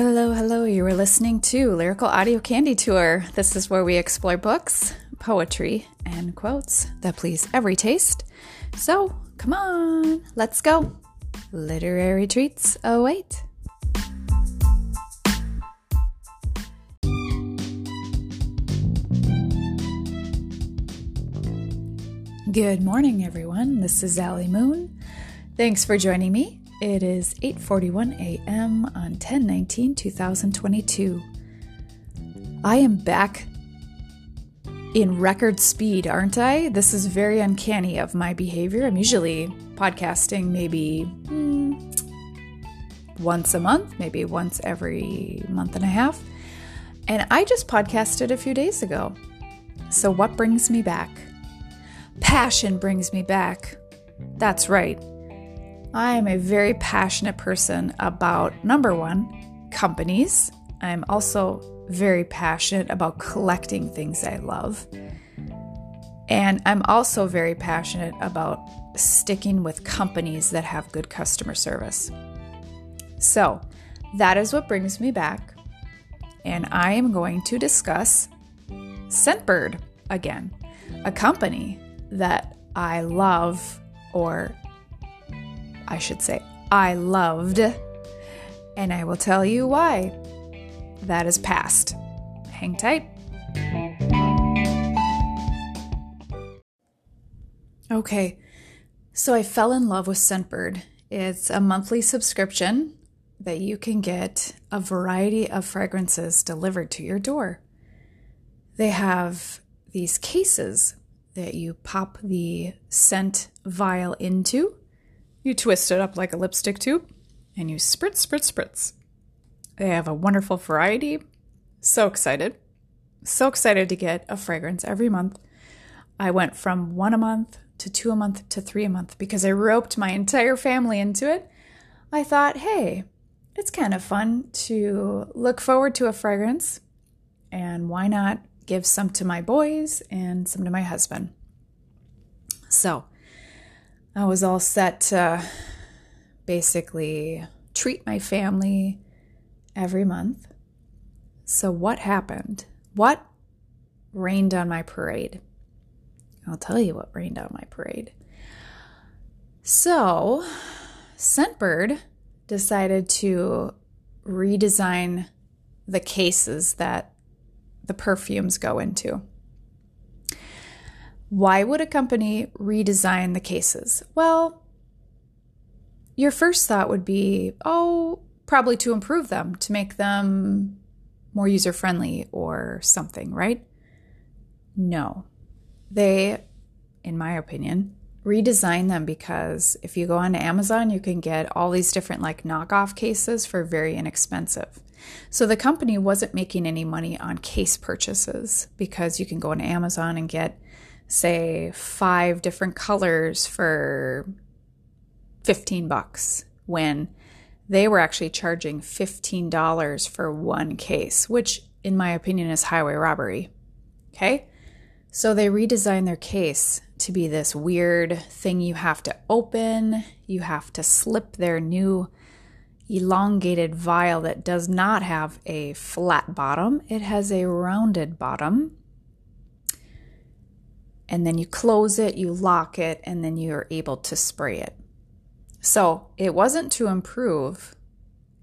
Hello, hello. You are listening to Lyrical Audio Candy Tour. This is where we explore books, poetry, and quotes that please every taste. So, come on, let's go. Literary treats await. Good morning, everyone. This is Allie Moon. Thanks for joining me. It is 8:41 a.m. on 10/19/2022. I am back in record speed, aren't I? This is very uncanny of my behavior. I'm usually podcasting maybe hmm, once a month, maybe once every month and a half. And I just podcasted a few days ago. So what brings me back? Passion brings me back. That's right. I am a very passionate person about number one, companies. I'm also very passionate about collecting things I love. And I'm also very passionate about sticking with companies that have good customer service. So that is what brings me back. And I am going to discuss Scentbird again, a company that I love, or I should say, I loved, and I will tell you why. That is past. Hang tight. Okay, so I fell in love with Scentbird. It's a monthly subscription that you can get a variety of fragrances delivered to your door. They have these cases that you pop the scent vial into. You twist it up like a lipstick tube and you spritz, spritz, spritz. They have a wonderful variety. So excited. So excited to get a fragrance every month. I went from one a month to two a month to three a month because I roped my entire family into it. I thought, hey, it's kind of fun to look forward to a fragrance, and why not give some to my boys and some to my husband. So I was all set to basically treat my family every month. So, what happened? What rained on my parade? I'll tell you what rained on my parade. So, Scentbird decided to redesign the cases that the perfumes go into. Why would a company redesign the cases? Well, your first thought would be, oh, probably to improve them, to make them more user friendly or something, right? No. They, in my opinion, redesign them because if you go on Amazon, you can get all these different like knockoff cases for very inexpensive. So the company wasn't making any money on case purchases because you can go on Amazon and get, say, five different colors for 15 bucks when they were actually charging $15 for one case, which in my opinion is highway robbery. Okay? So they redesigned their case to be this weird thing you have to open, you have to slip their new elongated vial that does not have a flat bottom, it has a rounded bottom. And then you close it, you lock it, and then you're able to spray it. So it wasn't to improve,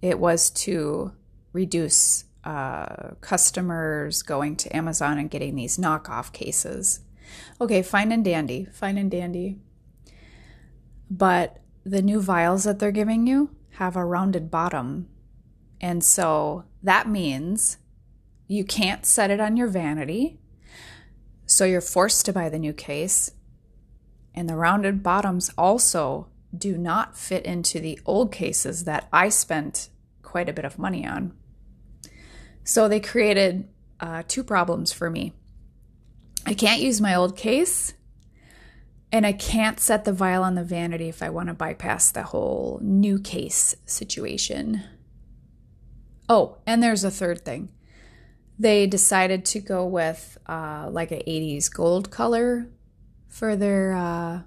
it was to reduce uh, customers going to Amazon and getting these knockoff cases. Okay, fine and dandy, fine and dandy. But the new vials that they're giving you, have a rounded bottom. And so that means you can't set it on your vanity. So you're forced to buy the new case. And the rounded bottoms also do not fit into the old cases that I spent quite a bit of money on. So they created uh, two problems for me. I can't use my old case and I can't set the vial on the vanity if I want to bypass the whole new case situation. Oh, and there's a third thing. They decided to go with uh, like a 80s gold color for their uh,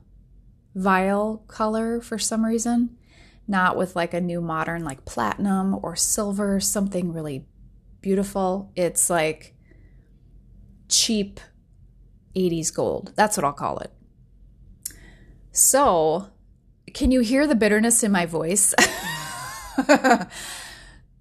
vial color for some reason. not with like a new modern like platinum or silver, something really beautiful. It's like cheap 80s gold. That's what I'll call it. So, can you hear the bitterness in my voice?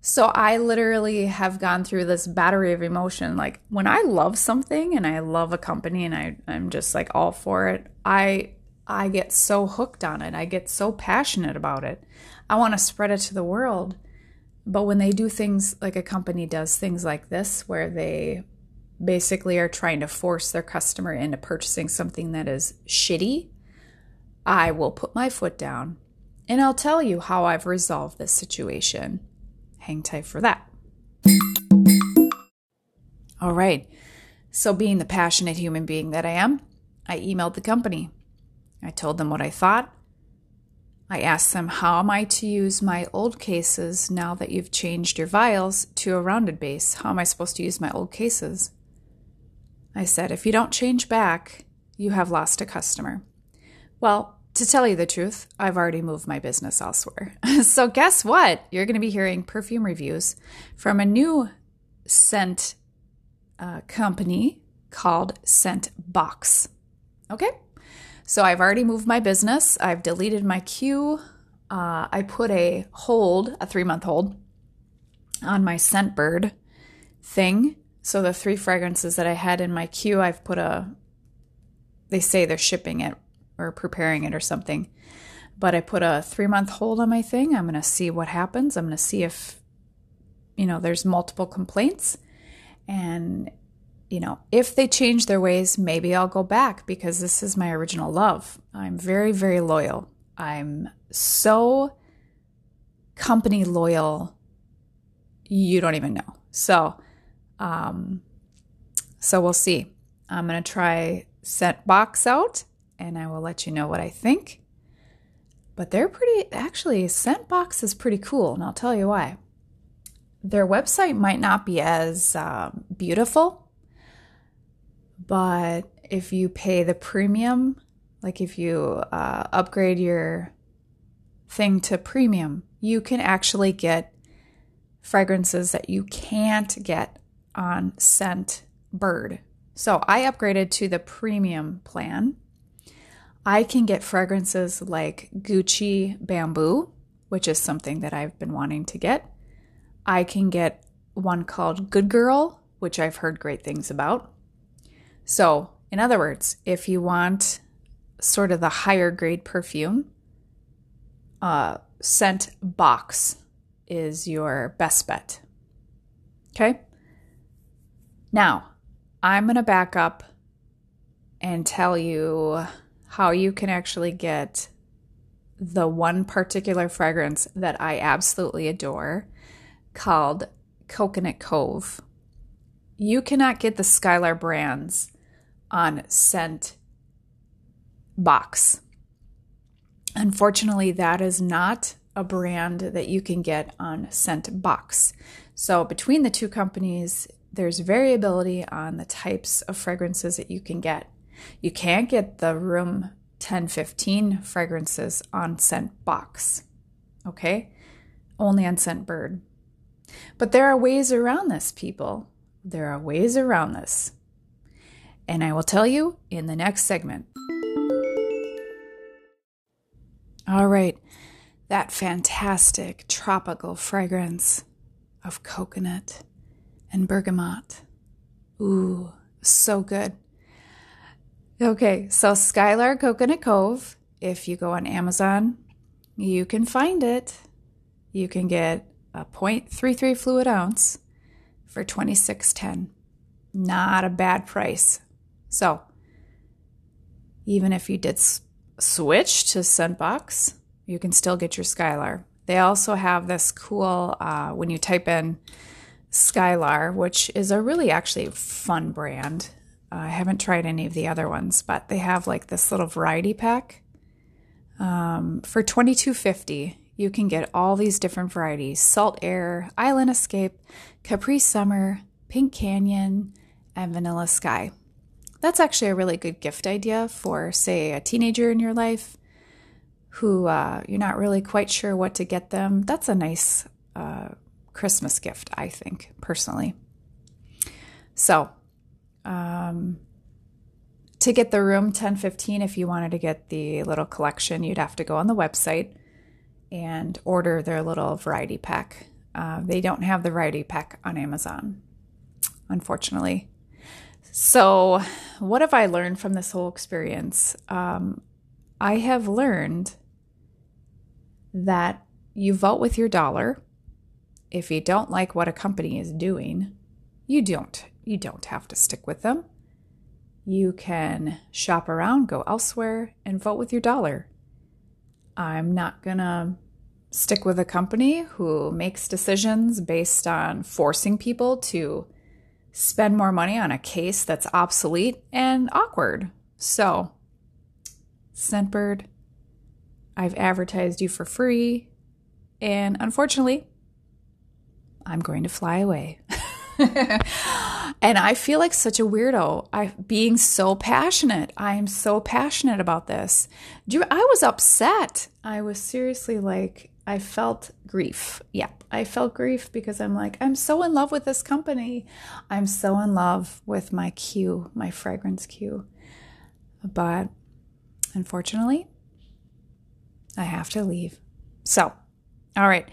so, I literally have gone through this battery of emotion. Like, when I love something and I love a company and I, I'm just like all for it, I I get so hooked on it. I get so passionate about it. I want to spread it to the world. But when they do things like a company does things like this, where they basically are trying to force their customer into purchasing something that is shitty, I will put my foot down and I'll tell you how I've resolved this situation. Hang tight for that. All right. So, being the passionate human being that I am, I emailed the company. I told them what I thought. I asked them, How am I to use my old cases now that you've changed your vials to a rounded base? How am I supposed to use my old cases? I said, If you don't change back, you have lost a customer. Well, to tell you the truth, I've already moved my business elsewhere. so, guess what? You're going to be hearing perfume reviews from a new scent uh, company called Scentbox. Okay? So I've already moved my business. I've deleted my queue. Uh, I put a hold, a three month hold, on my Scentbird thing. So the three fragrances that I had in my queue, I've put a, they say they're shipping it or preparing it or something. But I put a three month hold on my thing. I'm going to see what happens. I'm going to see if, you know, there's multiple complaints. And you know, if they change their ways, maybe I'll go back because this is my original love. I'm very, very loyal. I'm so company loyal, you don't even know. So, um, so we'll see. I'm going to try Scentbox out and I will let you know what I think. But they're pretty, actually, Scentbox is pretty cool, and I'll tell you why. Their website might not be as um, beautiful but if you pay the premium, like if you uh, upgrade your thing to premium, you can actually get fragrances that you can't get on Scent Bird. So I upgraded to the premium plan. I can get fragrances like Gucci Bamboo, which is something that I've been wanting to get. I can get one called Good Girl, which I've heard great things about. So, in other words, if you want sort of the higher grade perfume, uh, scent box is your best bet. Okay? Now, I'm going to back up and tell you how you can actually get the one particular fragrance that I absolutely adore called Coconut Cove. You cannot get the Skylar brands on scent box. Unfortunately, that is not a brand that you can get on Scentbox. So, between the two companies, there's variability on the types of fragrances that you can get. You can't get the room 1015 fragrances on Scentbox. Okay? Only on Scentbird. But there are ways around this, people. There are ways around this and I will tell you in the next segment. All right, that fantastic tropical fragrance of coconut and bergamot. Ooh, so good. Okay, so Skylar Coconut Cove, if you go on Amazon, you can find it. You can get a 0.33 fluid ounce for 26.10. Not a bad price. So, even if you did switch to Scentbox, you can still get your Skylar. They also have this cool, uh, when you type in Skylar, which is a really actually fun brand. I haven't tried any of the other ones, but they have like this little variety pack. Um, for twenty two fifty, you can get all these different varieties: Salt Air, Island Escape, Capri Summer, Pink Canyon, and Vanilla Sky. That's actually a really good gift idea for, say, a teenager in your life who uh, you're not really quite sure what to get them, that's a nice uh, Christmas gift, I think, personally. So, um, to get the room 1015, if you wanted to get the little collection, you'd have to go on the website and order their little variety pack. Uh, they don't have the variety pack on Amazon, unfortunately. So, what have I learned from this whole experience? Um, I have learned that you vote with your dollar. If you don't like what a company is doing, you don't you don't have to stick with them. You can shop around, go elsewhere, and vote with your dollar. I'm not going to stick with a company who makes decisions based on forcing people to spend more money on a case that's obsolete and awkward. So, Scentbird, I've advertised you for free, and unfortunately, I'm going to fly away. and I feel like such a weirdo. I being so passionate. I am so passionate about this. Do I was upset. I was seriously like I felt grief. Yep. I felt grief because I'm like I'm so in love with this company. I'm so in love with my queue, my fragrance queue. But unfortunately, I have to leave. So, all right.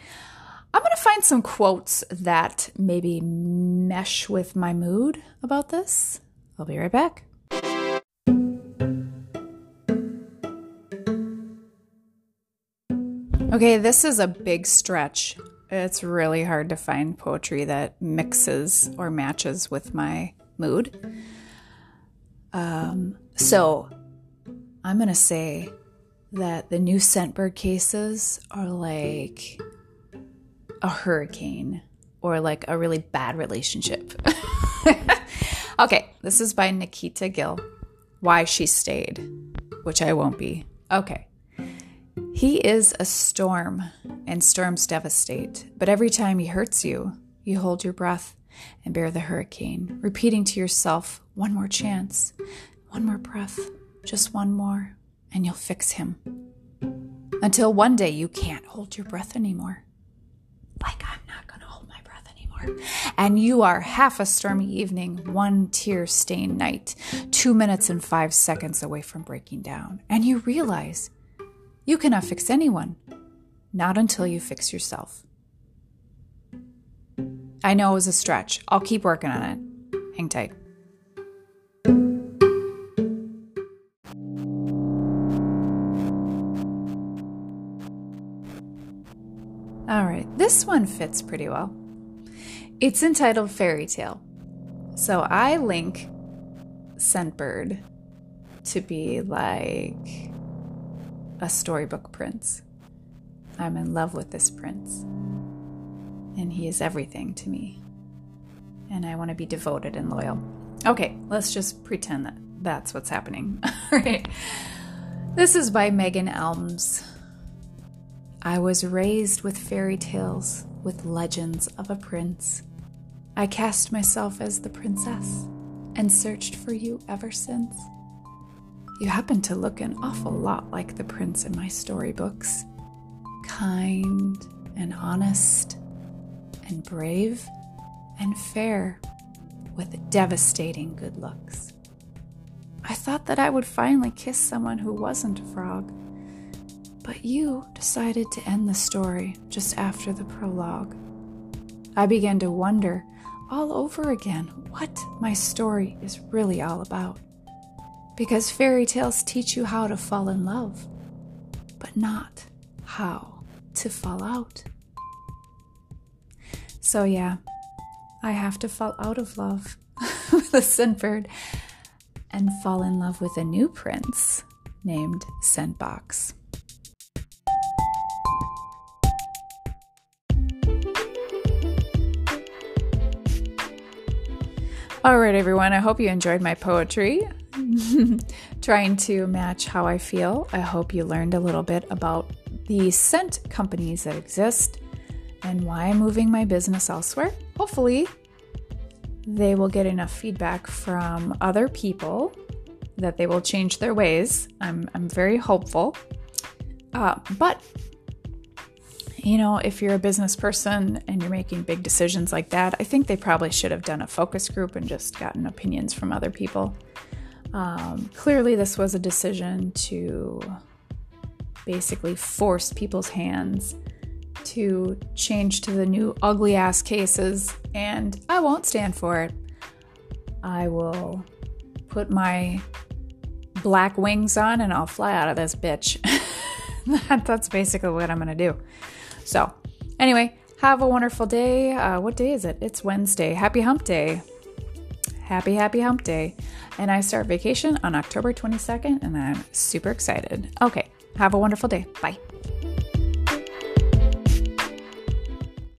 I'm going to find some quotes that maybe mesh with my mood about this. I'll be right back. Okay, this is a big stretch. It's really hard to find poetry that mixes or matches with my mood. Um, so I'm going to say that the new Scentbird cases are like a hurricane or like a really bad relationship. okay, this is by Nikita Gill. Why She Stayed, which I won't be. Okay. He is a storm, and storms devastate. But every time he hurts you, you hold your breath and bear the hurricane, repeating to yourself, one more chance, one more breath, just one more, and you'll fix him. Until one day you can't hold your breath anymore like I'm not going to hold my breath anymore. And you are half a stormy evening, one tear stained night, two minutes and five seconds away from breaking down. And you realize you cannot fix anyone, not until you fix yourself. I know it was a stretch. I'll keep working on it. Hang tight. This one fits pretty well. It's entitled Fairy Tale. So I link Scentbird to be like a storybook prince. I'm in love with this prince, and he is everything to me. And I want to be devoted and loyal. Okay, let's just pretend that that's what's happening. All right. This is by Megan Elms. I was raised with fairy tales, with legends of a prince. I cast myself as the princess and searched for you ever since. You happen to look an awful lot like the prince in my storybooks kind and honest and brave and fair with devastating good looks. I thought that I would finally kiss someone who wasn't a frog but you decided to end the story just after the prologue. I began to wonder all over again what my story is really all about. Because fairy tales teach you how to fall in love, but not how to fall out. So, yeah, I have to fall out of love with a Scentbird and fall in love with a new prince named Scentbox. All right, everyone. I hope you enjoyed my poetry. Trying to match how I feel. I hope you learned a little bit about the scent companies that exist and why I'm moving my business elsewhere. Hopefully, they will get enough feedback from other people that they will change their ways. I'm, I'm very hopeful. Uh, but you know, if you're a business person and you're making big decisions like that, I think they probably should have done a focus group and just gotten opinions from other people. Um, clearly, this was a decision to basically force people's hands to change to the new ugly ass cases, and I won't stand for it. I will put my black wings on and I'll fly out of this bitch. that, that's basically what I'm going to do. So, anyway, have a wonderful day. Uh, what day is it? It's Wednesday. Happy hump day. Happy, happy hump day. And I start vacation on October 22nd, and I'm super excited. Okay, have a wonderful day. Bye.